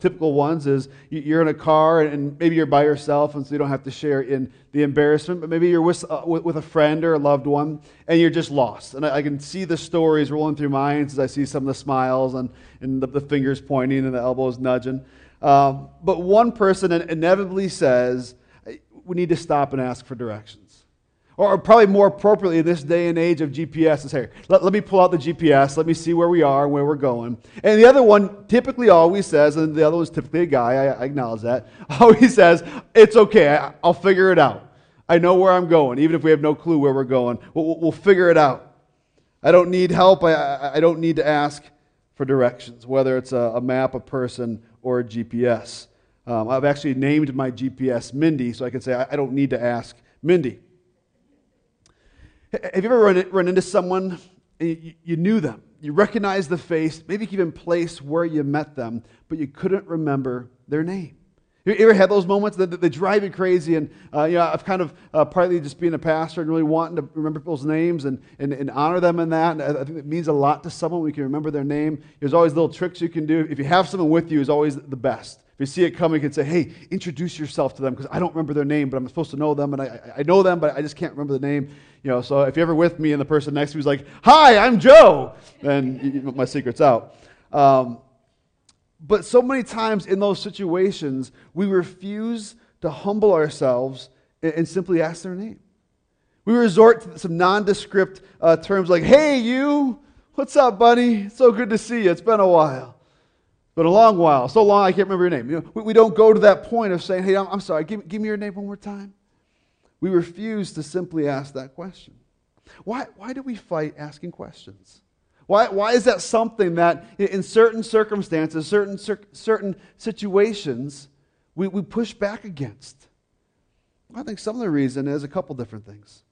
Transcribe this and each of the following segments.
typical ones is you're in a car and maybe you're by yourself and so you don't have to share in the embarrassment but maybe you're with, uh, with, a friend or a loved one and you're just lost. And i, I can see the stories rolling through my minds as i see some of the smiles and, and the, the fingers pointing and the elbows nudging. Um, but one person inevitably says we need to stop and ask for directions or probably more appropriately in this day and age of GPS is here. Let, let me pull out the GPS. Let me see where we are and where we're going. And the other one typically always says, and the other one's typically a guy, I, I acknowledge that, always says, it's okay, I, will figure it out. I know where I'm going, even if we have no clue where we're going. We'll, we'll figure it out. I don't need help. I, I, don't need to ask for directions, whether it's a, a map, a person, or a GPS. Um, I've actually named my GPS Mindy, so I can say I, I don't need to ask Mindy. Have you ever run, run into someone you, you knew them? You recognized the face, maybe even place where you met them, but you couldn't remember their name. Have you ever had those moments that, that drive you crazy? And uh, you know, I've kind of uh, partly just being a pastor and really wanting to remember people's names and, and, and honor them in that. And I think it means a lot to someone when you can remember their name. There's always little tricks you can do. If you have someone with you, is always the best you see it coming, you can say, hey, introduce yourself to them because I don't remember their name, but I'm supposed to know them, and I, I know them, but I just can't remember the name. You know, so if you're ever with me and the person next to me is like, hi, I'm Joe, then my secret's out. Um, but so many times in those situations, we refuse to humble ourselves and, and simply ask their name. We resort to some nondescript uh, terms like, hey, you, what's up, buddy? It's So good to see you. It's been a while but a long while, so long I can't remember your name. You know, we, we don't go to that point of saying, hey, I'm, I'm sorry, give, give me your name one more time. We refuse to simply ask that question. Why, why do we fight asking questions? Why, why is that something that in certain circumstances, certain, certain situations, we, we push back against? I think some of the reason is a couple different things.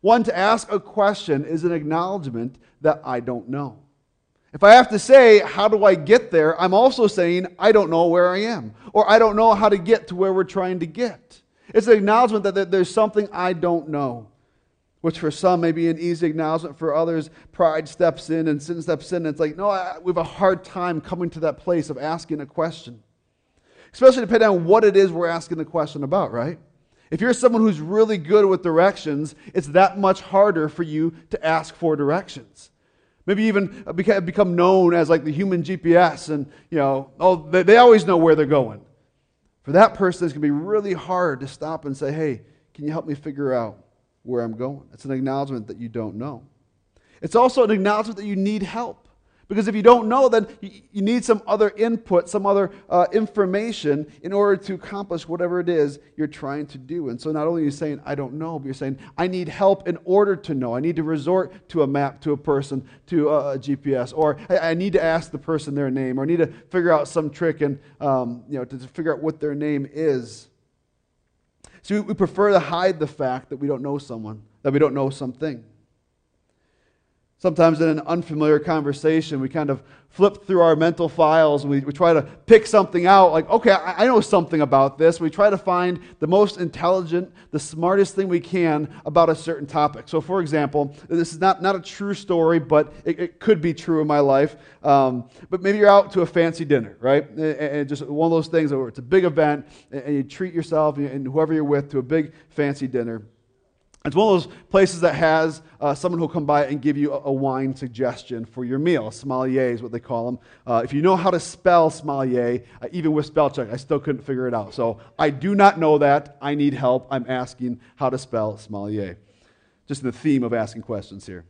One, to ask a question is an acknowledgement that I don't know. If I have to say, how do I get there, I'm also saying, I don't know where I am, or I don't know how to get to where we're trying to get. It's an acknowledgement that there's something I don't know, which for some may be an easy acknowledgement. For others, pride steps in and sin steps in. And it's like, no, I, we have a hard time coming to that place of asking a question, especially depending on what it is we're asking the question about, right? If you're someone who's really good with directions, it's that much harder for you to ask for directions. Maybe even become known as like the human GPS, and you know, oh, they, they always know where they're going. For that person, it's going to be really hard to stop and say, hey, can you help me figure out where I'm going? It's an acknowledgement that you don't know. It's also an acknowledgement that you need help. Because if you don't know, then you need some other input, some other uh, information in order to accomplish whatever it is you're trying to do. And so not only are you saying, I don't know, but you're saying, I need help in order to know. I need to resort to a map, to a person, to a, GPS, or I, need to ask the person their name, or I need to figure out some trick and, um, you know, to, to figure out what their name is. So we prefer to hide the fact that we don't know someone, that we don't know something. Sometimes in an unfamiliar conversation, we kind of flip through our mental files and we, we try to pick something out like, okay, I, I know something about this. We try to find the most intelligent, the smartest thing we can about a certain topic. So, for example, this is not, not a true story, but it, it could be true in my life. Um, but maybe you're out to a fancy dinner, right? And, and just one of those things where it's a big event and you treat yourself and whoever you're with to a big fancy dinner. It's one of those places that has uh, someone who'll come by and give you a, a, wine suggestion for your meal. Sommelier is what they call them. Uh, if you know how to spell sommelier, uh, even with spell check, I still couldn't figure it out. So I do not know that. I need help. I'm asking how to spell sommelier. Just the theme of asking questions here.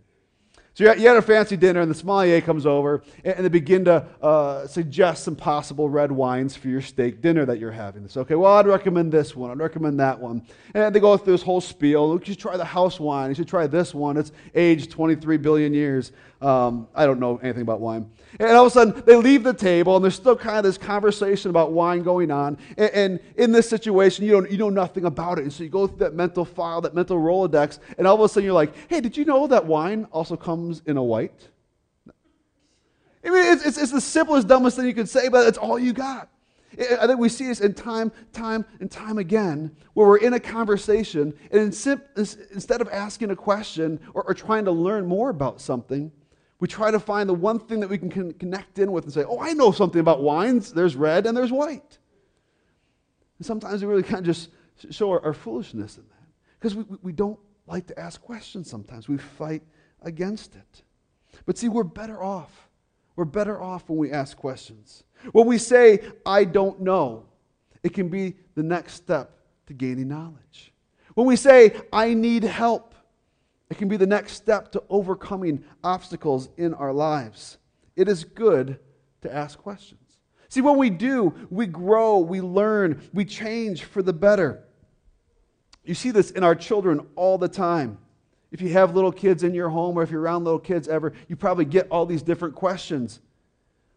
So you had a fancy dinner, and the sommelier comes over, and, they begin to uh, suggest some possible red wines for your steak dinner that you're having. They say, okay, well, I'd recommend this one. I'd recommend that one. And they go through this whole spiel. You should try the house wine. You should try this one. It's aged 23 billion years. Um, I don't know anything about wine. And all of a sudden, they leave the table, and there's still kind of this conversation about wine going on. And, and, in this situation, you, don't, you know nothing about it. And so you go through that mental file, that mental Rolodex, and all of a sudden you're like, hey, did you know that wine also comes in a white? I mean, it's, it's, it's the simplest, dumbest thing you could say, but it's all you got. I think we see this in time, time, and time again, where we're in a conversation, and instead of asking a question or, or trying to learn more about something, We try to find the one thing that we can con- connect in with and say, oh, I know something about wines. There's red and there's white. And sometimes we really kind of just show our, our foolishness in that because we, we don't like to ask questions sometimes. We fight against it. But see, we're better off. We're better off when we ask questions. When we say, I don't know, it can be the next step to gaining knowledge. When we say, I need help, it can be the next step to overcoming obstacles in our lives. It is good to ask questions. See, when we do, we grow, we learn, we change for the better. You see this in our children all the time. If you have little kids in your home or if you're around little kids ever, you probably get all these different questions.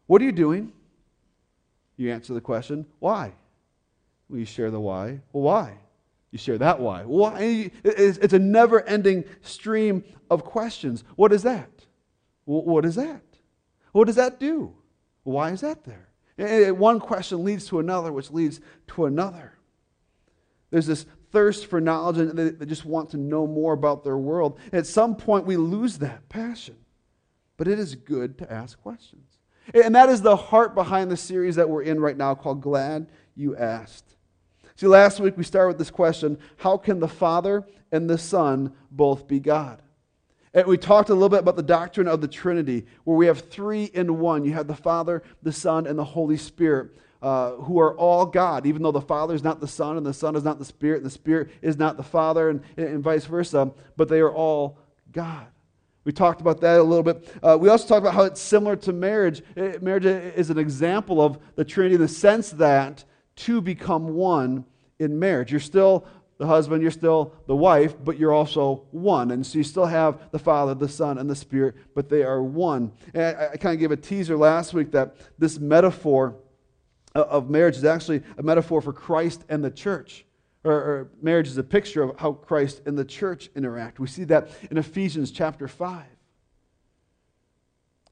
What are you doing? You answer the question, why? Well, you share the why. Well, why? You share that why. Why? It's a never ending stream of questions. What is that? What is that? What does that do? Why is that there? One question leads to another, which leads to another. There's this thirst for knowledge and they just want to know more about their world. At some point, we lose that passion. But it is good to ask questions. And that is the heart behind the series that we're in right now called Glad You Asked. See, last week we started with this question How can the Father and the Son both be God? And we talked a little bit about the doctrine of the Trinity, where we have three in one. You have the Father, the Son, and the Holy Spirit uh, who are all God, even though the Father is not the Son, and the Son is not the Spirit, and the Spirit is not the Father, and, and vice versa, but they are all God. We talked about that a little bit. Uh, we also talked about how it's similar to marriage. It, uh, marriage is an example of the Trinity in the sense that two become one in marriage. You're still the husband, you're still the wife, but you're also one. And so you still have the Father, the Son, and the Spirit, but they are one. And I, I kind of gave a teaser last week that this metaphor uh, of marriage is actually a metaphor for Christ and the church. Or, or, marriage is a picture of how Christ and the church interact. We see that in Ephesians chapter 5. And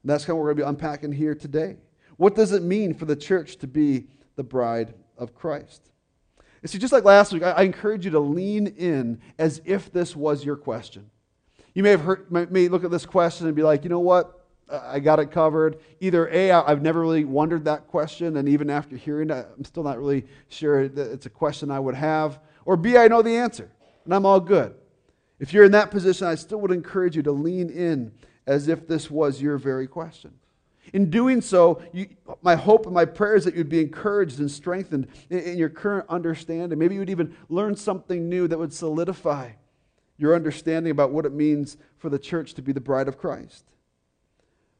that's kind of what we're going to be unpacking here today. What does it mean for the church to be the bride of Christ? And see, just like last week, I, I encourage you to lean in as if this was your question. You may have heard, may look at this question and be like, you know what? I got it covered. Either A, I've never really wondered that question, and even after hearing it, I'm still not really sure that it's a question I would have. Or B, I know the answer, and I'm all good. If you're in that position, I still would encourage you to lean in as if this was your very question. In doing so, you, my hope and my prayer is that you'd be encouraged and strengthened in, in your current understanding. Maybe you'd even learn something new that would solidify your understanding about what it means for the church to be the bride of Christ.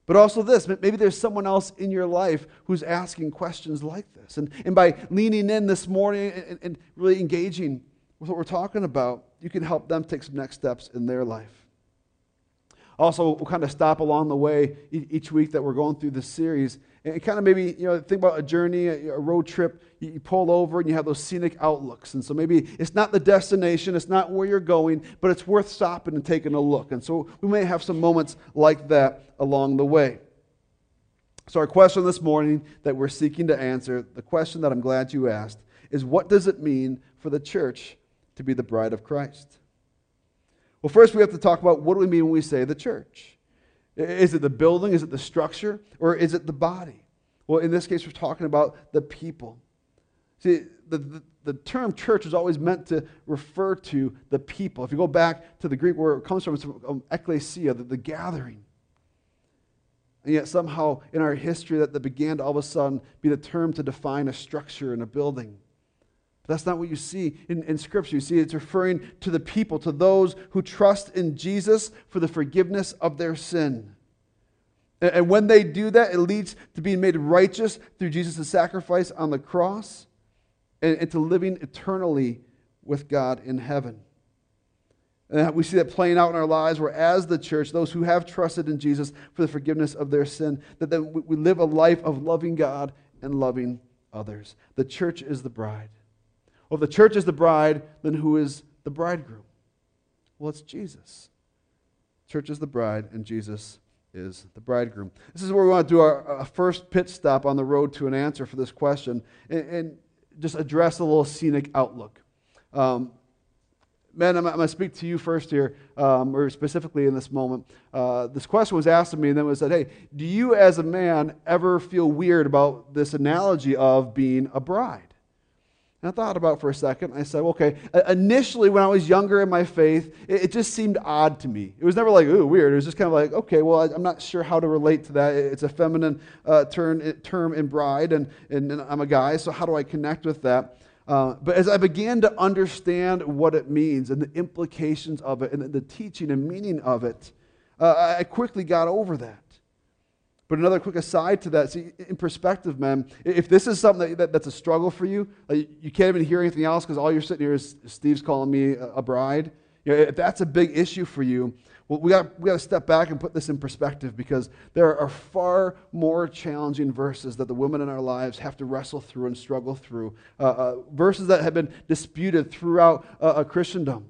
But also, this maybe there's someone else in your life who's asking questions like this. And, and by leaning in this morning and, and really engaging with what we're talking about, you can help them take some next steps in their life. Also, we'll kind of stop along the way each week that we're going through this series and kind of maybe, you know, think about a journey, a road trip. You pull over and you have those scenic outlooks. And so maybe it's not the destination, it's not where you're going, but it's worth stopping and taking a look. And so we may have some moments like that along the way. So, our question this morning that we're seeking to answer, the question that I'm glad you asked, is what does it mean for the church to be the bride of Christ? Well, first we have to talk about what do we mean when we say the church? Is it the building? Is it the structure? Or is it the body? Well, in this case, we're talking about the people. See, the, the, the, term church is always meant to refer to the people. If you go back to the Greek where it comes from, it's from um, ecclesia, the, the gathering. And yet, somehow in our history, that, that began to all of a sudden be the term to define a structure and a building. That's not what you see in, in Scripture. You see, it's referring to the people, to those who trust in Jesus for the forgiveness of their sin. And, and when they do that, it leads to being made righteous through Jesus' sacrifice on the cross and, and to living eternally with God in heaven. And we see that playing out in our lives where, as the church, those who have trusted in Jesus for the forgiveness of their sin, that then we live a life of loving God and loving others. The church is the bride. Well, if the church is the bride, then who is the bridegroom? Well, it's Jesus. Church is the bride, and Jesus is the bridegroom. This is where we want to do our, our first pit stop on the road to an answer for this question and, and just address a little scenic outlook. Um, men, I'm, I'm going to speak to you first here, um, or specifically in this moment. Uh, this question was asked of me, and then was said, Hey, do you as a man ever feel weird about this analogy of being a bride? And I thought about for a second. I said, okay, initially when I was younger in my faith, it, it, just seemed odd to me. It was never like, ooh, weird. It was just kind of like, okay, well, I, am not sure how to relate to that. It's a feminine uh, term, term in bride, and, and, and, I'm a guy, so how do I connect with that? Uh, but as I began to understand what it means and the implications of it and the, the teaching and meaning of it, uh, I quickly got over that. But another quick aside to that, see, in perspective, man, if this is something that, that that's a struggle for you, like you can't even hear anything else because all you're sitting here is Steve's calling me a, bride. You know, if that's a big issue for you, well, we got, we got to step back and put this in perspective because there are far more challenging verses that the women in our lives have to wrestle through and struggle through. Uh, uh, verses that have been disputed throughout uh, Christendom.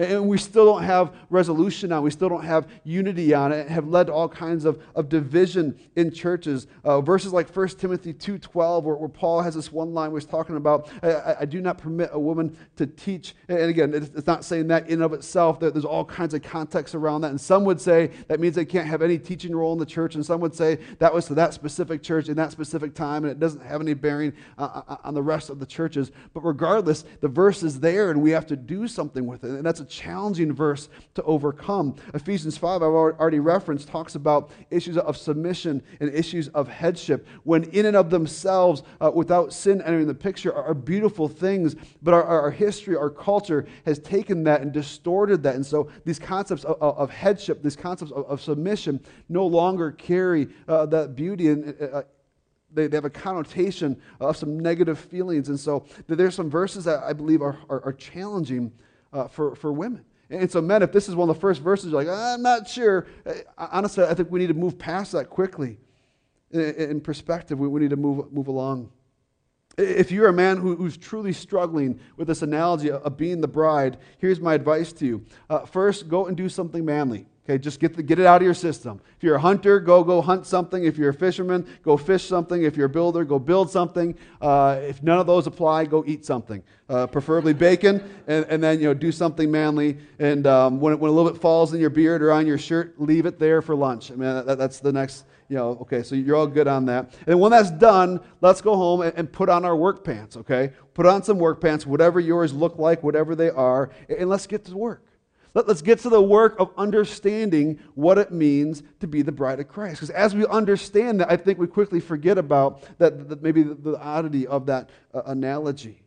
And we still don't have resolution on it. We still don't have unity on it. have led to all kinds of, of division in churches. Uh, verses like 1 Timothy 2.12 where, where Paul has this one line where he's talking about, I, I, do not permit a woman to teach. And again, it's not saying that in of itself. There's all kinds of context around that. And some would say that means they can't have any teaching role in the church. And some would say that was to that specific church in that specific time and it doesn't have any bearing uh, on the rest of the churches. But regardless, the verse is there and we have to do something with it. And that's a challenging verse to overcome. Ephesians 5, I've already referenced, talks about issues of submission and issues of headship, when in and of themselves, uh, without sin entering the picture, are, are beautiful things, but our, our, history, our culture has taken that and distorted that. And so these concepts of, of headship, these concepts of, of, submission, no longer carry uh, that beauty and uh, uh they, they have a connotation of some negative feelings. And so there there's some verses that I believe are, are, are challenging uh, for, for women. And so, men, if this is one of the first verses, you're like, I'm not sure. Uh, honestly, I think we need to move past that quickly. In perspective, we need to move, move along. If you're a man who, who's truly struggling with this analogy of being the bride, here's my advice to you. Uh, first, go and do something manly. Okay, just get, the, get it out of your system. If you're a hunter, go go hunt something. If you're a fisherman, go fish something. If you're a builder, go build something. Uh, if none of those apply, go eat something, uh, preferably bacon, and, and then you know do something manly. And um, when, when a little bit falls in your beard or on your shirt, leave it there for lunch. I mean that, that's the next. You know, okay, so you're all good on that. And when that's done, let's go home and, and put on our work pants. Okay, put on some work pants, whatever yours look like, whatever they are, and let's get to work. Let, us get to the work of understanding what it means to be the bride of Christ. Because as we understand that, I think we quickly forget about that, that maybe the, the, oddity of that uh, analogy.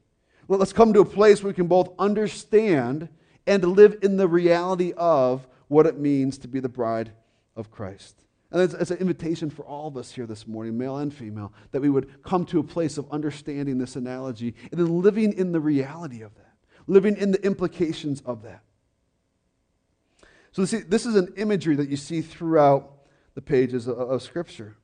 Well, let's come to a place where we can both understand and live in the reality of what it means to be the bride of Christ. And it's, it's, an invitation for all of us here this morning, male and female, that we would come to a place of understanding this analogy and then living in the reality of that, living in the implications of that. So, see, this is an imagery that you see throughout the pages of, of Scripture.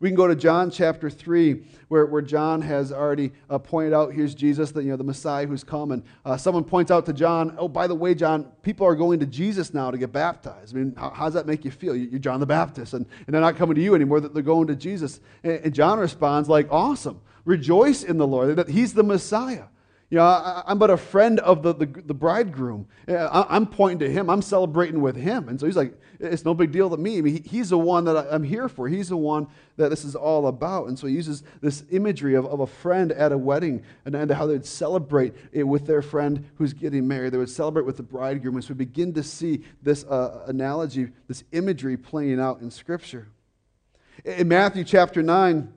We can go to John chapter 3, where, where John has already uh, pointed out here's Jesus, the, you know, the Messiah who's coming. Uh, someone points out to John, oh, by the way, John, people are going to Jesus now to get baptized. I mean, how, how does that make you feel? You're John the Baptist, and, and they're not coming to you anymore, that they're going to Jesus. And, and John responds, like, awesome. Rejoice in the Lord, that he's the Messiah. You know, I, am but a friend of the, the, the bridegroom. I, am pointing to him. I'm celebrating with him. And so he's like, it's no big deal to me. I mean, he, he's the one that I, am here for. He's the one that this is all about. And so he uses this imagery of, of a friend at a wedding and, and how they'd celebrate it with their friend who's getting married. They would celebrate with the bridegroom. And so we begin to see this uh, analogy, this imagery playing out in Scripture. In Matthew chapter 9,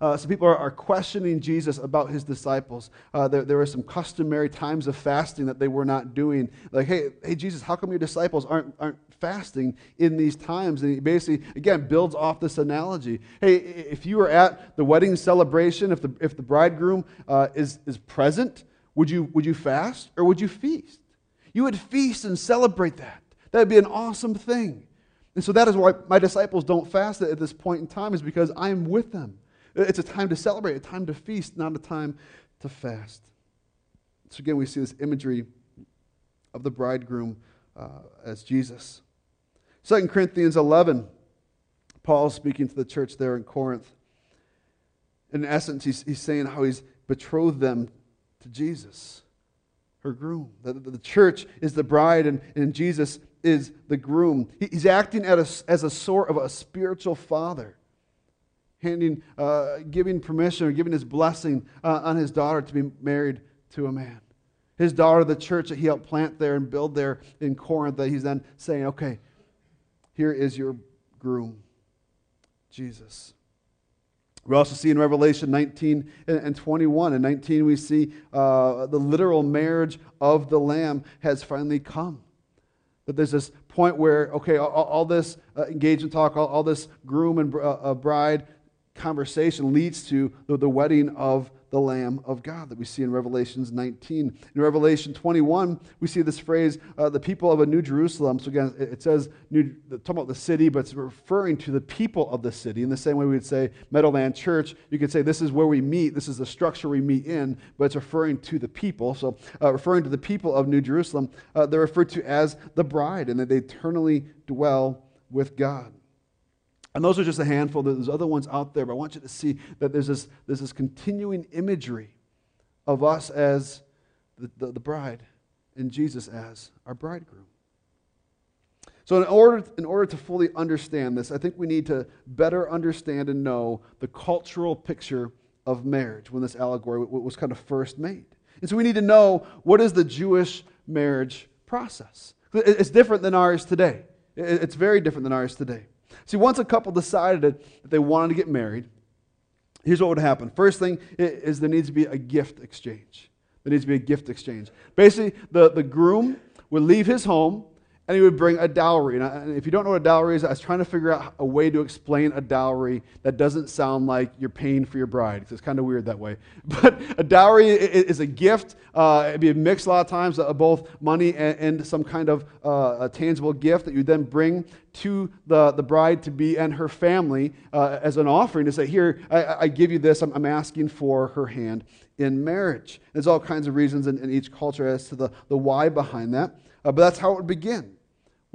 uh, some people are, are, questioning Jesus about his disciples. Uh, there, there were some customary times of fasting that they were not doing. Like, hey, hey, Jesus, how come your disciples aren't, aren't fasting in these times? And he basically, again, builds off this analogy. Hey, if you were at the wedding celebration, if the, if the bridegroom uh, is, is present, would you, would you fast or would you feast? You would feast and celebrate that. That would be an awesome thing. And so that is why my disciples don't fast at this point in time, is because I am with them. It's a time to celebrate, a time to feast, not a time to fast. So again, we see this imagery of the bridegroom uh, as Jesus. 2 Corinthians 11, Paul speaking to the church there in Corinth. In essence, he's, he's saying how he's betrothed them to Jesus. her groom. The, the, church is the bride, and, and Jesus is the groom. He, he's acting a, as a sort of a spiritual father, handing, uh, giving permission or giving his blessing uh, on his daughter to be married to a man. His daughter, the church that he helped plant there and build there in Corinth, that he's then saying, okay, here is your groom, Jesus. We also see in Revelation 19 and 21. In 19, we see uh, the literal marriage of the Lamb has finally come. That there's this point where, okay, all, all this uh, engagement talk, all, all, this groom and uh, bride conversation leads to the, the wedding of the Lamb of God that we see in Revelations 19. In Revelation 21, we see this phrase, uh, the people of a New Jerusalem. So again, it says, new, talking about the city, but it's referring to the people of the city. In the same way we would say Meadowland Church, you could say this is where we meet, this is the structure we meet in, but it's referring to the people. So uh, referring to the people of New Jerusalem, uh, they're referred to as the bride, and that they eternally dwell with God. And those are just a handful. There's other ones out there, but I want you to see that there's this, there's this continuing imagery of us as the, the, the bride and Jesus as our bridegroom. So, in order, in order to fully understand this, I think we need to better understand and know the cultural picture of marriage when this allegory was kind of first made. And so, we need to know what is the Jewish marriage process. It's different than ours today. It's very different than ours today. See, once a couple decided that they wanted to get married, here's what would happen. First thing is there needs to be a gift exchange. There needs to be a gift exchange. Basically, the, the groom would leave his home and he would bring a dowry. And if you don't know what a dowry is, I was trying to figure out a way to explain a dowry that doesn't sound like you're paying for your bride. It's kind of weird that way. But a dowry is a gift. Uh, it'd be a mix a lot of times of both money and, and some kind of uh, a tangible gift that you then bring to the, the bride to be and her family uh, as an offering to say, Here, I, I give you this. I'm, I'm, asking for her hand in marriage. There's all kinds of reasons in, in each culture as to the, the why behind that. Uh, but that's how it would begin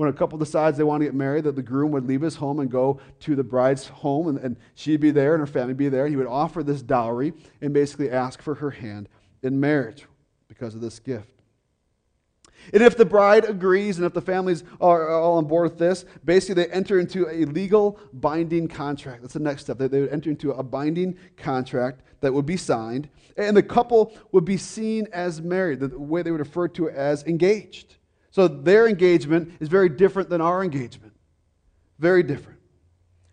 when a couple decides they want to get married, that the groom would leave his home and go to the bride's home, and, and she'd be there and her family be there. He would offer this dowry and basically ask for her hand in marriage because of this gift. And if the bride agrees and if the families are all on board with this, basically they enter into a legal binding contract. That's the next step. They would enter into a binding contract that would be signed, and the couple would be seen as married, the way they would refer to it as engaged. So their engagement is very different than our engagement. Very different.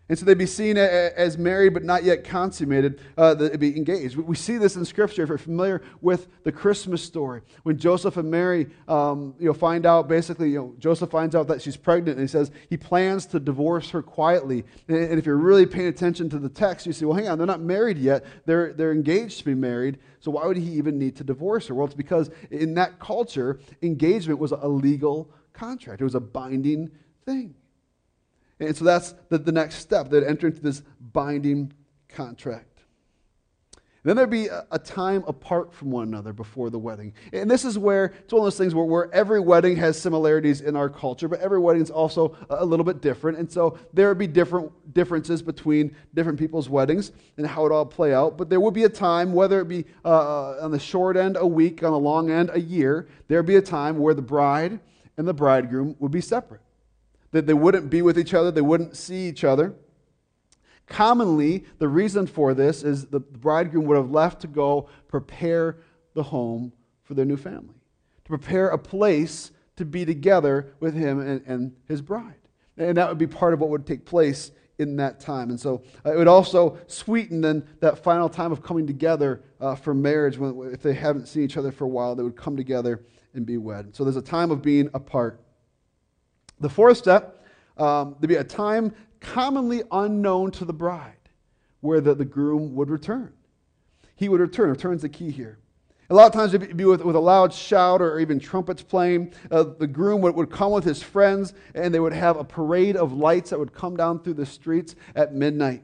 And so they'd be seen as married but not yet consummated, uh, they'd be engaged. We see this in Scripture if you're familiar with the Christmas story. When Joseph and Mary um, you know, find out, basically, you know, Joseph finds out that she's pregnant and he says he plans to divorce her quietly. And if you're really paying attention to the text, you see, well, hang on, they're not married yet. They're, they're engaged to be married. So why would he even need to divorce her? Well, it's because in that culture, engagement was a legal contract, it was a binding thing. And so that's the, the next step. They'd enter into this binding contract. And then there'd be a, a, time apart from one another before the wedding. And this is where it's one of those things where, where every wedding has similarities in our culture, but every wedding is also a, a little bit different. And so there would be different differences between different people's weddings and how it all play out. But there would be a time, whether it be uh, uh on the short end a week, on the long end a year, there would be a time where the bride and the bridegroom would be separate that they wouldn't be with each other, they wouldn't see each other. Commonly, the reason for this is the bridegroom would have left to go prepare the home for their new family, to prepare a place to be together with him and, and his bride. And that would be part of what would take place in that time. And so uh, it would also sweeten then that final time of coming together uh, for marriage. When, if they haven't seen each other for a while, they would come together and be wed. So there's a time of being apart. The fourth step, um, there'd be a time commonly unknown to the bride where the, the groom would return. He would return. Return's the key here. A lot of times it'd be with, with a loud shout or even trumpets playing. Uh, the groom would, would come with his friends and they would have a parade of lights that would come down through the streets at midnight.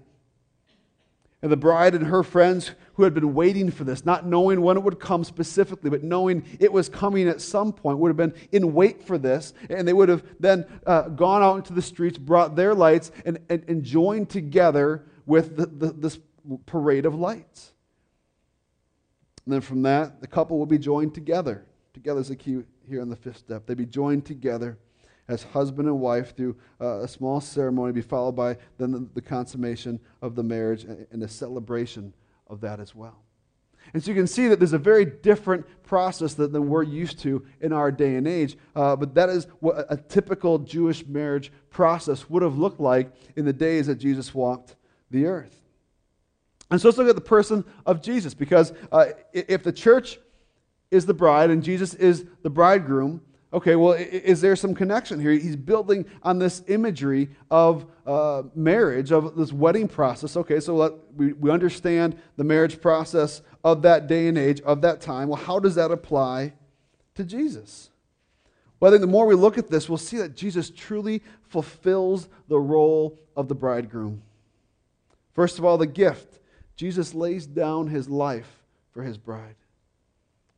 And the bride and her friends who had been waiting for this, not knowing when it would come specifically, but knowing it was coming at some point, would have been in wait for this. And they would have then uh, gone out into the streets, brought their lights, and, and, and joined together with the, the, this parade of lights. And then from that, the couple would be joined together Together is the key here on the fifth step. They'd be joined together as husband and wife through uh, a small ceremony, be followed by then the, the consummation of the marriage and, and a celebration of that as well. And so you can see that there's a very different process than, we're used to in our day and age. Uh, but that is what a, a typical Jewish marriage process would have looked like in the days that Jesus walked the earth. And so let's look at the person of Jesus, because uh, if the church is the bride and Jesus is the bridegroom, okay, well, is there some connection here? He's building on this imagery of uh, marriage, of this wedding process. Okay, so let, we, we understand the marriage process of that day and age, of that time. Well, how does that apply to Jesus? Well, I think the more we look at this, we'll see that Jesus truly fulfills the role of the bridegroom. First of all, the gift. Jesus lays down his life for his bride.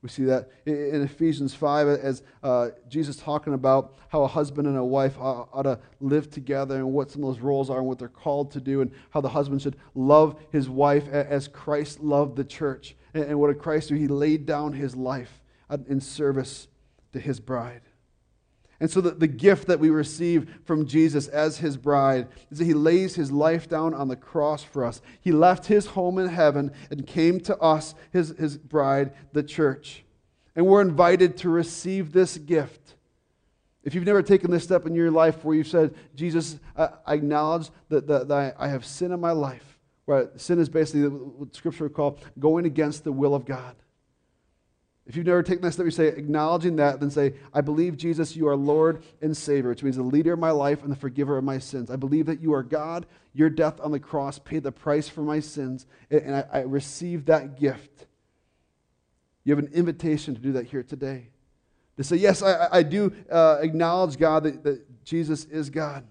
We see that in Ephesians 5 as uh, Jesus talking about how a husband and a wife ought, to live together and what some of those roles are and what they're called to do, and how the husband should love his wife as Christ loved the church. And, and what did Christ do? He laid down his life in service to his bride. And so, the, the gift that we receive from Jesus as his bride is that he lays his life down on the cross for us. He left his home in heaven and came to us, his, his bride, the church. And we're invited to receive this gift. If you've never taken this step in your life where you've said, Jesus, I, I acknowledge that, that, that I have sin in my life, where sin is basically what Scripture would call going against the will of God. If you've never taken that step, you say, acknowledging that, then say, I believe, Jesus, you are Lord and Savior, which means the leader of my life and the forgiver of my sins. I believe that you are God. Your death on the cross paid the price for my sins, and I, I that gift. You have an invitation to do that here today. To say, yes, I, I do uh, acknowledge, God, that, that Jesus is God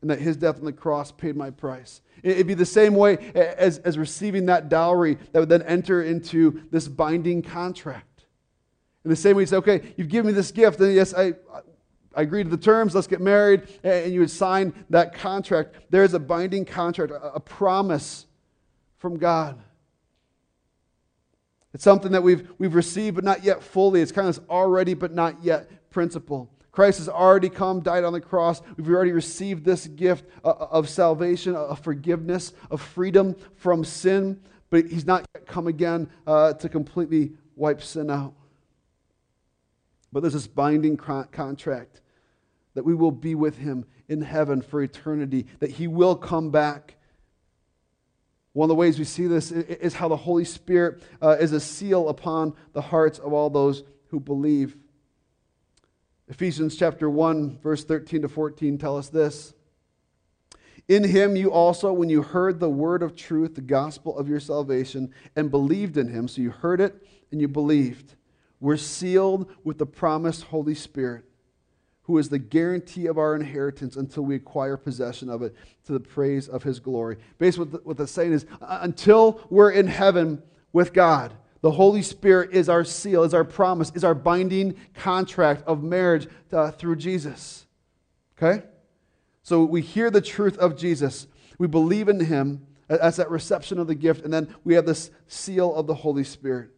and that his death on the cross paid my price. It'd be the same way as, as receiving that dowry that would then enter into this binding contract. In the same way, you say, okay, you've given me this gift, and yes, I, I agree to the terms, let's get married, and you would sign that contract. There is a binding contract, a, promise from God. It's something that we've, we've received, but not yet fully. It's kind of this already, but not yet principle. Christ has already come, died on the cross. We've already received this gift uh, of salvation, of forgiveness, of freedom from sin, but He's not yet come again uh, to completely wipe sin out. But there's this binding contract that we will be with him in heaven for eternity, that he will come back. One of the ways we see this is how the Holy Spirit uh, is a seal upon the hearts of all those who believe. Ephesians chapter 1, verse 13 to 14 tell us this. In him you also, when you heard the word of truth, the gospel of your salvation, and believed in him, so you heard it and you believed we're sealed with the promised Holy Spirit, who is the guarantee of our inheritance until we acquire possession of it to the praise of his glory. Basically, what the, what saying is uh, until we're in heaven with God, the Holy Spirit is our seal, is our promise, is our binding contract of marriage uh, through Jesus. Okay? So we hear the truth of Jesus, we believe in him. as that reception of the gift, and then we have this seal of the Holy Spirit.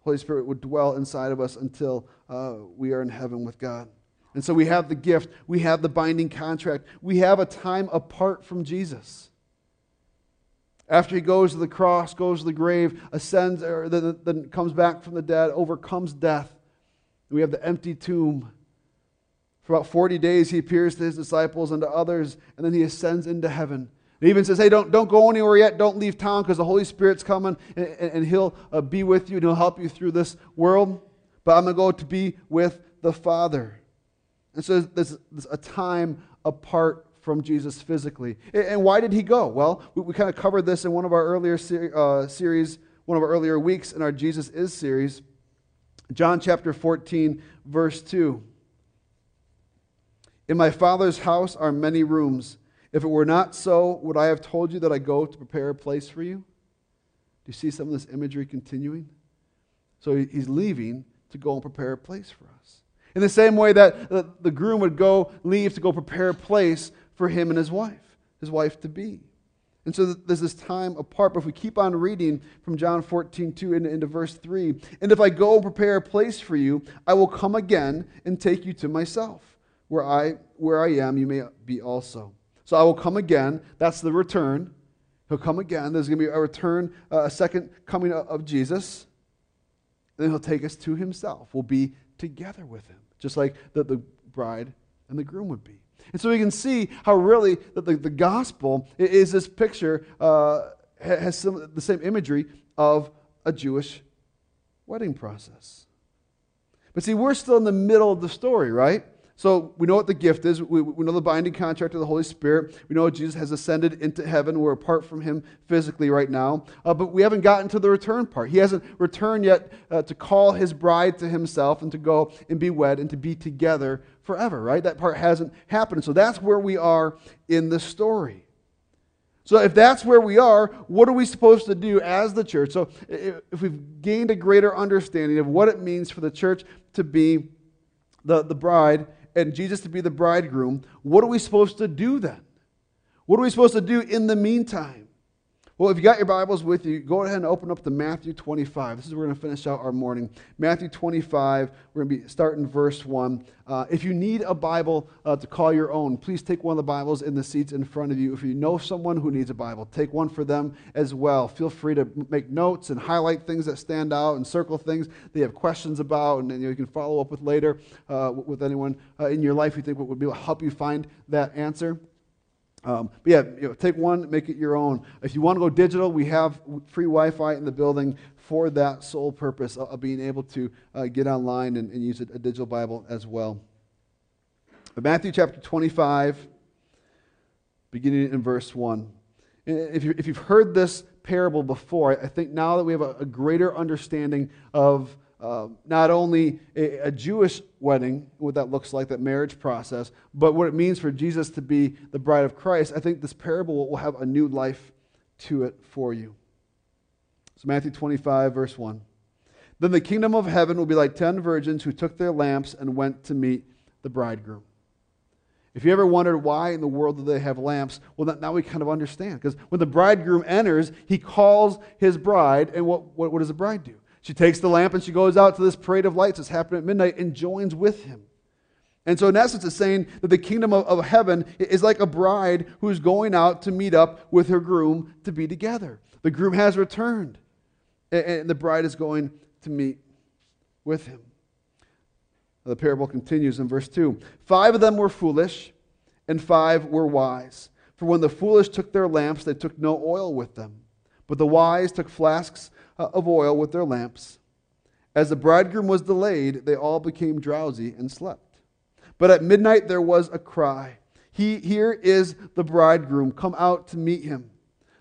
Holy Spirit would dwell inside of us until uh, we are in heaven with God. And so we have the gift, we have the binding contract, we have a time apart from Jesus. After he goes to the cross, goes to the grave, ascends, or then, then comes back from the dead, overcomes death, we have the empty tomb. For about 40 days, he appears to his disciples and to others, and then he ascends into heaven. It even says, hey, don't, don't go anywhere yet. Don't leave town because the Holy Spirit's coming and, and He'll uh, be with you and He'll help you through this world. But I'm going to go to be with the Father. And so there's, there's a time apart from Jesus physically. And why did He go? Well, we, we kind of covered this in one of our earlier uh, series, one of our earlier weeks in our Jesus Is series. John chapter 14, verse 2. In my Father's house are many rooms. If it were not so, would I have told you that I go to prepare a place for you? Do you see some of this imagery continuing? So he's leaving to go and prepare a place for us. In the same way that the groom would go leave to go prepare a place for him and his wife, his wife to be. And so there's this time apart. But if we keep on reading from John 14, 2 into, into verse 3, and if I go and prepare a place for you, I will come again and take you to myself. Where I, where I am, you may be also. So I will come again. That's the return. He'll come again. There's going to be a return, uh, a second coming of Jesus. Then he'll take us to himself. We'll be together with him, just like the, the bride and the groom would be. And so we can see how really that the, the gospel is this picture, uh, has some, the same imagery of a Jewish wedding process. But see, we're still in the middle of the story, right? So we know what the gift is. We, we, know the binding contract of the Holy Spirit. We know Jesus has ascended into heaven. We're apart from him physically right now. Uh, but we haven't gotten to the return part. He hasn't returned yet uh, to call his bride to himself and to go and be wed and to be together forever, right? That part hasn't happened. So that's where we are in the story. So if that's where we are, what are we supposed to do as the church? So if we've gained a greater understanding of what it means for the church to be the, the bride, and Jesus to be the bridegroom, what are we supposed to do then? What are we supposed to do in the meantime? Well, if you got your Bibles with you, go ahead and open up to Matthew 25. This is where we're going to finish out our morning. Matthew 25, we're going to be starting verse 1. Uh, if you need a Bible uh, to call your own, please take one of the Bibles in the seats in front of you. If you know someone who needs a Bible, take one for them as well. Feel free to make notes and highlight things that stand out and circle things they have questions about, and, you, know, you, can follow up with later uh, with anyone uh, in your life you think would be able to help you find that answer. Um, but yeah, you know, take one, make it your own. If you want to go digital, we have free Wi Fi in the building for that sole purpose of being able to uh, get online and, and use a, a, digital Bible as well. But Matthew chapter 25, beginning in verse 1. If, you, if you've heard this parable before, I think now that we have a, a greater understanding of uh, not only a, a, Jewish wedding, what that looks like, that marriage process, but what it means for Jesus to be the bride of Christ, I think this parable will have a new life to it for you. So, Matthew 25, verse 1. Then the kingdom of heaven will be like ten virgins who took their lamps and went to meet the bridegroom. If you ever wondered why in the world do they have lamps, well, now we kind of understand. Because when the bridegroom enters, he calls his bride, and what, what, what does the bride do? She takes the lamp and she goes out to this parade of lights that's happening at midnight and joins with him. And so, in essence, it's saying that the kingdom of, of heaven is like a bride who's going out to meet up with her groom to be together. The groom has returned, and, and the bride is going to meet with him. The parable continues in verse 2 Five of them were foolish, and five were wise. For when the foolish took their lamps, they took no oil with them. But the wise took flasks Uh, of oil with their lamps. As the bridegroom was delayed, they all became drowsy and slept. But at midnight there was a cry he, Here is the bridegroom, come out to meet him.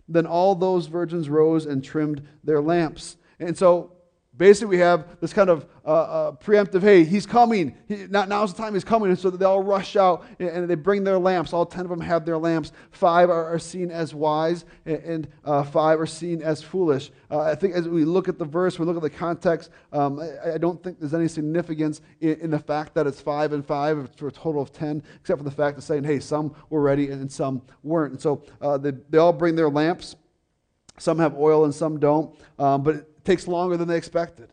Then all those virgins rose and trimmed their lamps. And so basically, we have this kind of uh, uh, preemptive, hey, he's coming. He, now, now's the time he's coming. And so they all rush out and they bring their lamps. All 10 of them have their lamps. Five are, are seen as wise and uh, five are seen as foolish. Uh, I think as we look at the verse, we look at the context, um, I, I, don't think there's any significance in, in, the fact that it's five and five for a total of 10, except for the fact of saying, hey, some were ready and some weren't. And so uh, they, they all bring their lamps. Some have oil and some don't, um, but takes longer than they expected.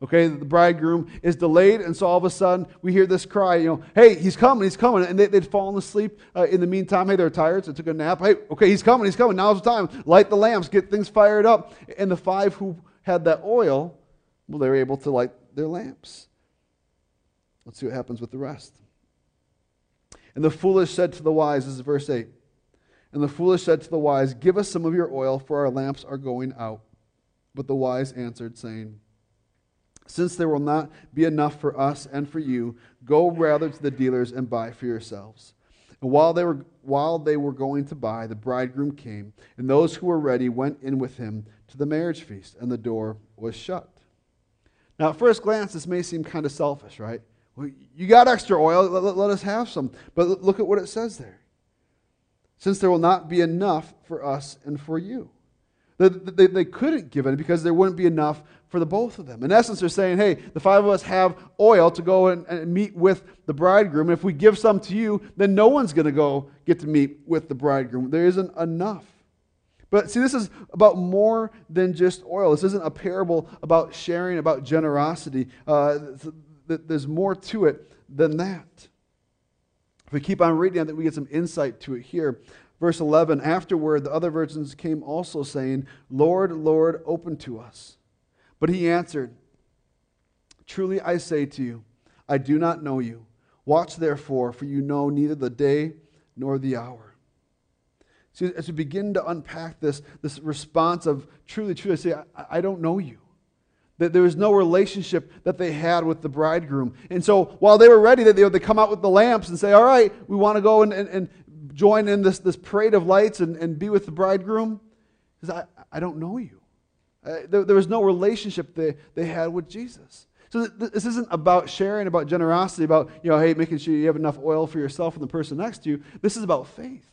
Okay, the bridegroom is delayed, and so all of a sudden we hear this cry, you know, hey, he's coming, he's coming. And they, would fallen asleep uh, in the meantime. Hey, they're tired, so they took a nap. Hey, okay, he's coming, he's coming. Now's the time. Light the lamps, get things fired up. And the five who had that oil, well, they were able to light their lamps. Let's see what happens with the rest. And the foolish said to the wise, this is verse 8. And the foolish said to the wise, Give us some of your oil, for our lamps are going out. But the wise answered, saying, since there will not be enough for us and for you, go rather to the dealers and buy for yourselves. And while they were, while they were going to buy, the bridegroom came, and those who were ready went in with him to the marriage feast, and the door was shut. Now, at first glance, this may seem kind of selfish, right? Well, you got extra oil, let, let, let us have some. But look at what it says there. Since there will not be enough for us and for you. They, they, couldn't give it because there wouldn't be enough for the both of them. In essence, they're saying, hey, the five of us have oil to go and, and meet with the bridegroom. If we give some to you, then no one's going to go get to meet with the bridegroom. There isn't enough. But see, this is about more than just oil. This isn't a parable about sharing, about generosity. Uh, there's more to it than that. If we keep on reading, I think we get some insight to it here. Verse 11 Afterward, the other virgins came also, saying, Lord, Lord, open to us. But he answered, Truly I say to you, I do not know you. Watch therefore, for you know neither the day nor the hour. See, as we begin to unpack this, this response of truly, truly, I say, I, I don't know you. That there was no relationship that they had with the bridegroom. And so while they were ready, they, they come out with the lamps and say, All right, we want to go and, and, and join in this, this parade of lights and, and be with the bridegroom. He says, I, I don't know you. Uh, there, there, was no relationship they, they had with Jesus. So th- this isn't about sharing, about generosity, about, you know, hey, making sure you have enough oil for yourself and the person next to you. This is about faith.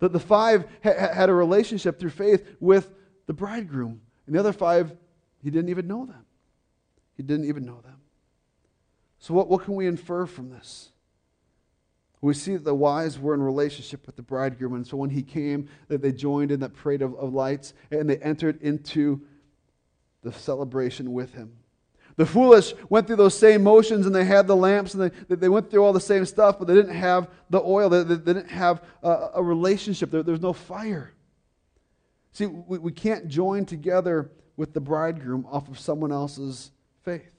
That the five ha- had a relationship through faith with the bridegroom, and the other five, he didn't even know them. He didn't even know them. So, what, what can we infer from this? We see that the wise were in relationship with the bridegroom, and so when he came, that they joined in that parade of, of lights, and they entered into the celebration with him. The foolish went through those same motions and they had the lamps and they, they went through all the same stuff, but they didn't have the oil. They, they didn't have a, a relationship. There, there's no fire. See, we, we can't join together with the bridegroom off of someone else's faith.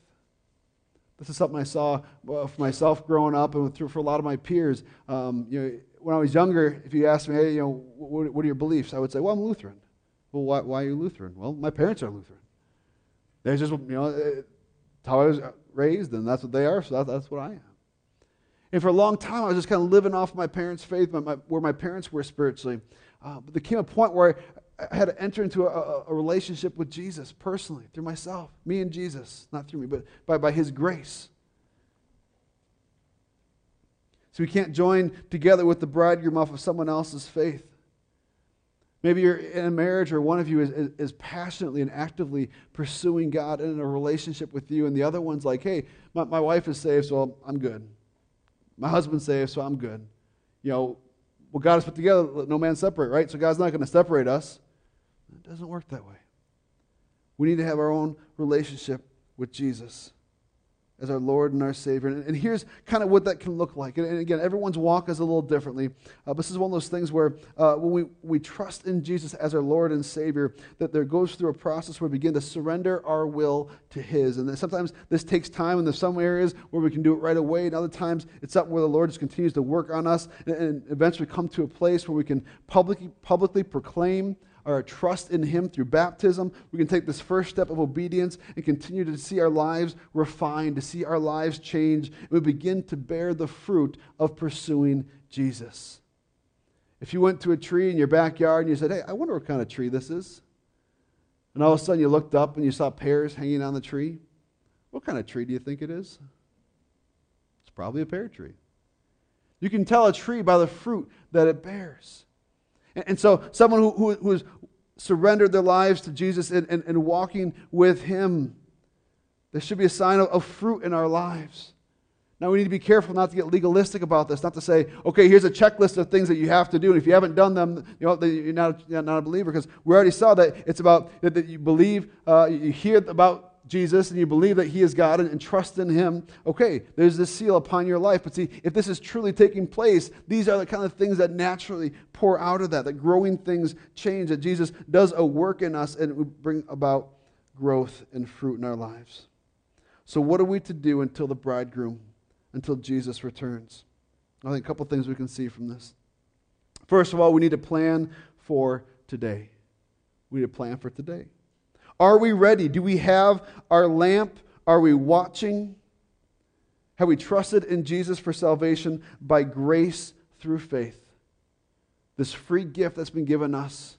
This is something I saw for myself growing up and through for a lot of my peers. Um, you know, when I was younger, if you asked me, hey, you know, what, what, are your beliefs? I would say, well, I'm Lutheran. Well, why, why are you Lutheran? Well, my parents are Lutheran. They just, you know, how I was raised, and that's what they are, so that, that's what I am. And for a long time, I was just kind of living off my parents' faith, my, my, where my parents were spiritually. Uh, but there came a point where I, had to enter into a, a, relationship with Jesus personally, through myself, me and Jesus, not through me, but by, by His grace. So we can't join together with the bridegroom off of someone else's faith. Maybe you're in a marriage or one of you is, is, is, passionately and actively pursuing God in a relationship with you, and the other one's like, hey, my, my wife is saved, so I'm good. My husband's saved, so I'm good. You know, what God has put together, let no man separate, right? So God's not going to separate us. It doesn't work that way. We need to have our own relationship with Jesus as our Lord and our Savior. And, and here's kind of what that can look like. And, and again, everyone's walk is a little differently. Uh, this is one of those things where uh, when we, we trust in Jesus as our Lord and Savior, that there goes through a process where we begin to surrender our will to His. And sometimes this takes time, and there's some areas where we can do it right away, and other times it's something where the Lord just continues to work on us and, and eventually come to a place where we can publicly, publicly proclaim our trust in Him through baptism, we can take this first step of obedience and continue to see our lives refined, to see our lives change, and we begin to bear the fruit of pursuing Jesus. If you went to a tree in your backyard and you said, Hey, I wonder what kind of tree this is, and all of a sudden you looked up and you saw pears hanging on the tree, what kind of tree do you think it is? It's probably a pear tree. You can tell a tree by the fruit that it bears. And so, someone who, who, who has surrendered their lives to Jesus and, and, and, walking with Him, there should be a sign of, of fruit in our lives. Now, we need to be careful not to get legalistic about this, not to say, okay, here's a checklist of things that you have to do, and if you haven't done them, you know, you're not, you're not a believer, because we already saw that it's about that, you believe, uh, you hear about Jesus and you believe that He is God and, and, trust in Him, okay, there's this seal upon your life. But see, if this is truly taking place, these are the kind of things that naturally pour out of that, that growing things change, that Jesus does a work in us and we bring about growth and fruit in our lives. So, what are we to do until the bridegroom, until Jesus returns? I think a couple things we can see from this. First of all, we need to plan for today. We need to plan for today. Are we ready? Do we have our lamp? Are we watching? Have we trusted in Jesus for salvation by grace through faith? This free gift that's been given us.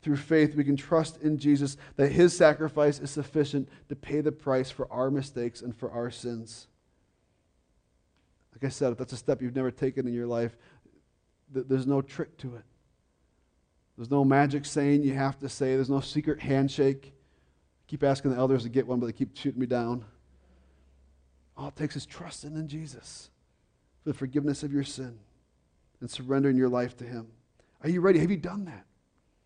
Through faith, we can trust in Jesus that his sacrifice is sufficient to pay the price for our mistakes and for our sins. Like I said, if that's a step you've never taken in your life, there's no trick to it. There's no magic saying you have to say. There's no secret handshake. I keep asking the elders to get one, but they keep shooting me down. All it takes is trusting in Jesus for the forgiveness of your sin and surrendering your life to Him. Are you ready? Have you done that?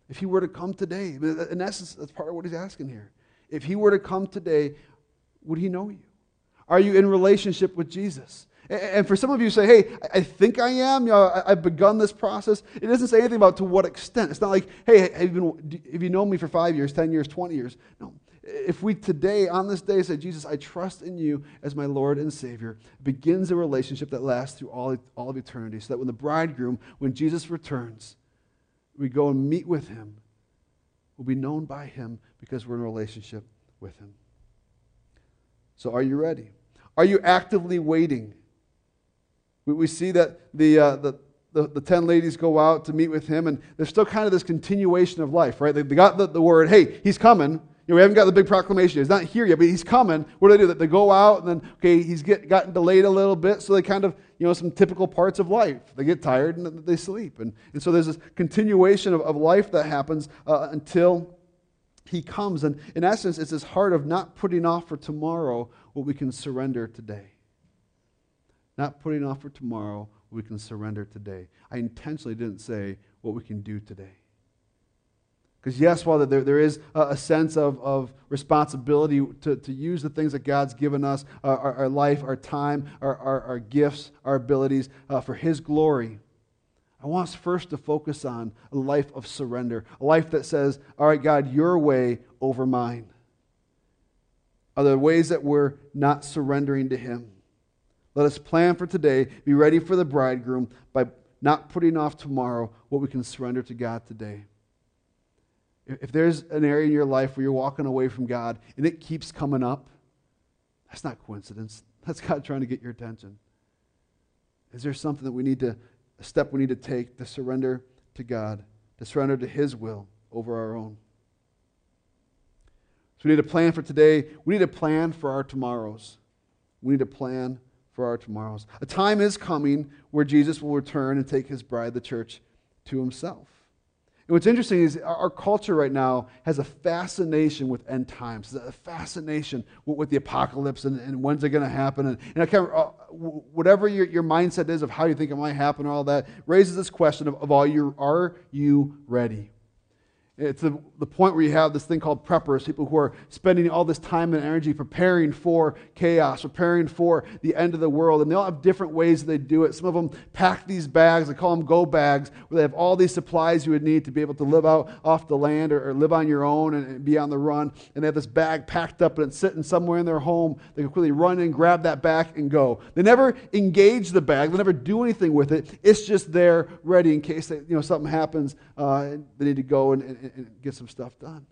If he were to come today, in essence, that's part of what he's asking here. If he were to come today, would he know you? Are you in relationship with Jesus? And for some of you say, hey, I think I am. You know, I've begun this process. It doesn't say anything about to what extent. It's not like, hey, have you, been, have you known me for five years, 10 years, 20 years? No. If we today, on this day, say, Jesus, I trust in you as my Lord and Savior, begins a relationship that lasts through all, all of eternity. So that when the bridegroom, when Jesus returns, we go and meet with him, we'll be known by him because we're in a relationship with him. So are you ready? Are you actively waiting? We, we see that the, uh, the, the, the, 10 ladies go out to meet with him, and there's still kind of this continuation of life, right? They, they got the, the word, hey, he's coming. You know, we haven't got the big proclamation. He's not here yet, but he's coming. What do they do? They go out, and then, okay, he's get, gotten delayed a little bit, so they kind of, you know, some typical parts of life. They get tired and they sleep. And, and so there's this continuation of, of life that happens uh, until he comes. And in essence, it's this heart of not putting off for tomorrow what we can surrender today. Not putting off for tomorrow we can surrender today. I intentionally didn't say what we can do today. Because, yes, while there, there is a, sense of, of responsibility to, to use the things that God's given us uh, our, our life, our time, our, our, our gifts, our abilities uh, for His glory I want us first to focus on a life of surrender, a life that says, All right, God, your way over mine. Are there ways that we're not surrendering to Him? Let us plan for today, be ready for the bridegroom by not putting off tomorrow what we can surrender to God today. If there's an area in your life where you're walking away from God and it keeps coming up, that's not coincidence. That's God trying to get your attention. Is there something that we need to a step we need to take to surrender to God, to surrender to His will over our own. So we need a plan for today. We need a plan for our tomorrows. We need a plan for our tomorrows. A time is coming where Jesus will return and take his bride, the church, to himself. And what's interesting is our culture right now has a fascination with end times, a fascination with, the apocalypse and, and when's it going to happen. And, and I can't, uh, whatever your, your mindset is of how you think it might happen, all that raises this question of, of all you, are you ready? It's the, the point where you have this thing called preppers, people who are spending all this time and energy preparing for chaos, preparing for the end of the world. And they all have different ways they do it. Some of them pack these bags, they call them go bags, where they have all these supplies you would need to be able to live out off the land or, or live on your own and, and, be on the run. And they have this bag packed up and it's sitting somewhere in their home. They can quickly run in, grab that bag, and go. They never engage the bag, they never do anything with it. It's just there ready in case they, you know, something happens. Uh, they need to go and, and and, get some stuff done.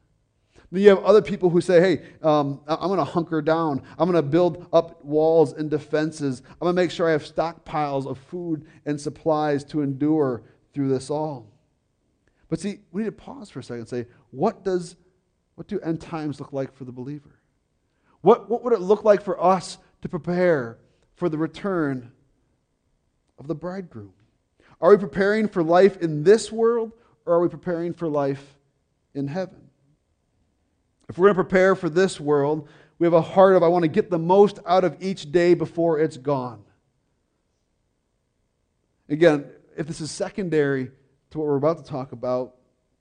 Then you have other people who say, hey, um, I'm going to hunker down. I'm going to build up walls and defenses. I'm going to make sure I have stockpiles of food and supplies to endure through this all. But see, we need to pause for a second and say, what does what do end times look like for the believer? What, what would it look like for us to prepare for the return of the bridegroom? Are we preparing for life in this world or are we preparing for life in heaven. If we're going to prepare for this world, we have a heart of, I want to get the most out of each day before it's gone. Again, if this is secondary to what we're about to talk about,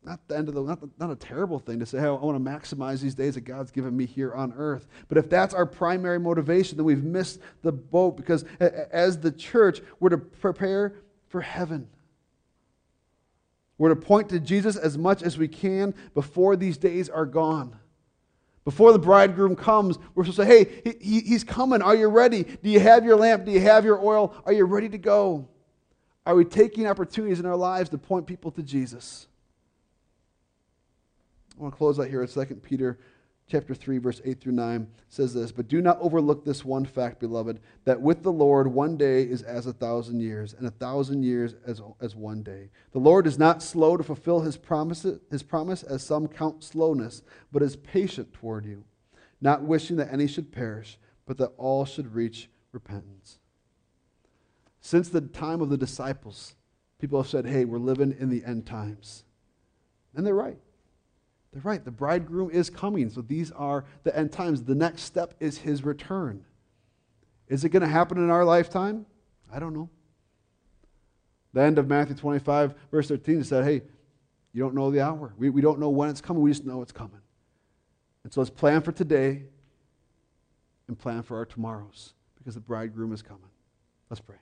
not the end of the not, the, not a terrible thing to say, hey, I want to maximize these days that God's given me here on earth. But if that's our primary motivation, then we've missed the boat because as the church, we're to prepare for heaven. We're to point to Jesus as much as we can before these days are gone. Before the bridegroom comes, we're supposed to say, hey, he, he's coming. Are you ready? Do you have your lamp? Do you have your oil? Are you ready to go? Are we taking opportunities in our lives to point people to Jesus? I want to close out here at 2 Peter chapter 3, verse 8 through 9 says this But do not overlook this one fact, beloved, that with the Lord one day is as a thousand years, and a thousand years as, as one day. The Lord is not slow to fulfill his promise, his promise, as some count slowness, but is patient toward you, not wishing that any should perish, but that all should reach repentance. Since the time of the disciples, people have said, hey, we're living in the end times. And they're right. They're right. The bridegroom is coming. So these are the end times. The next step is his return. Is it going to happen in our lifetime? I don't know. The end of Matthew 25, verse 13, said, Hey, you don't know the hour. We, we don't know when it's coming. We just know it's coming. And so let's plan for today and plan for our tomorrows because the bridegroom is coming. Let's pray.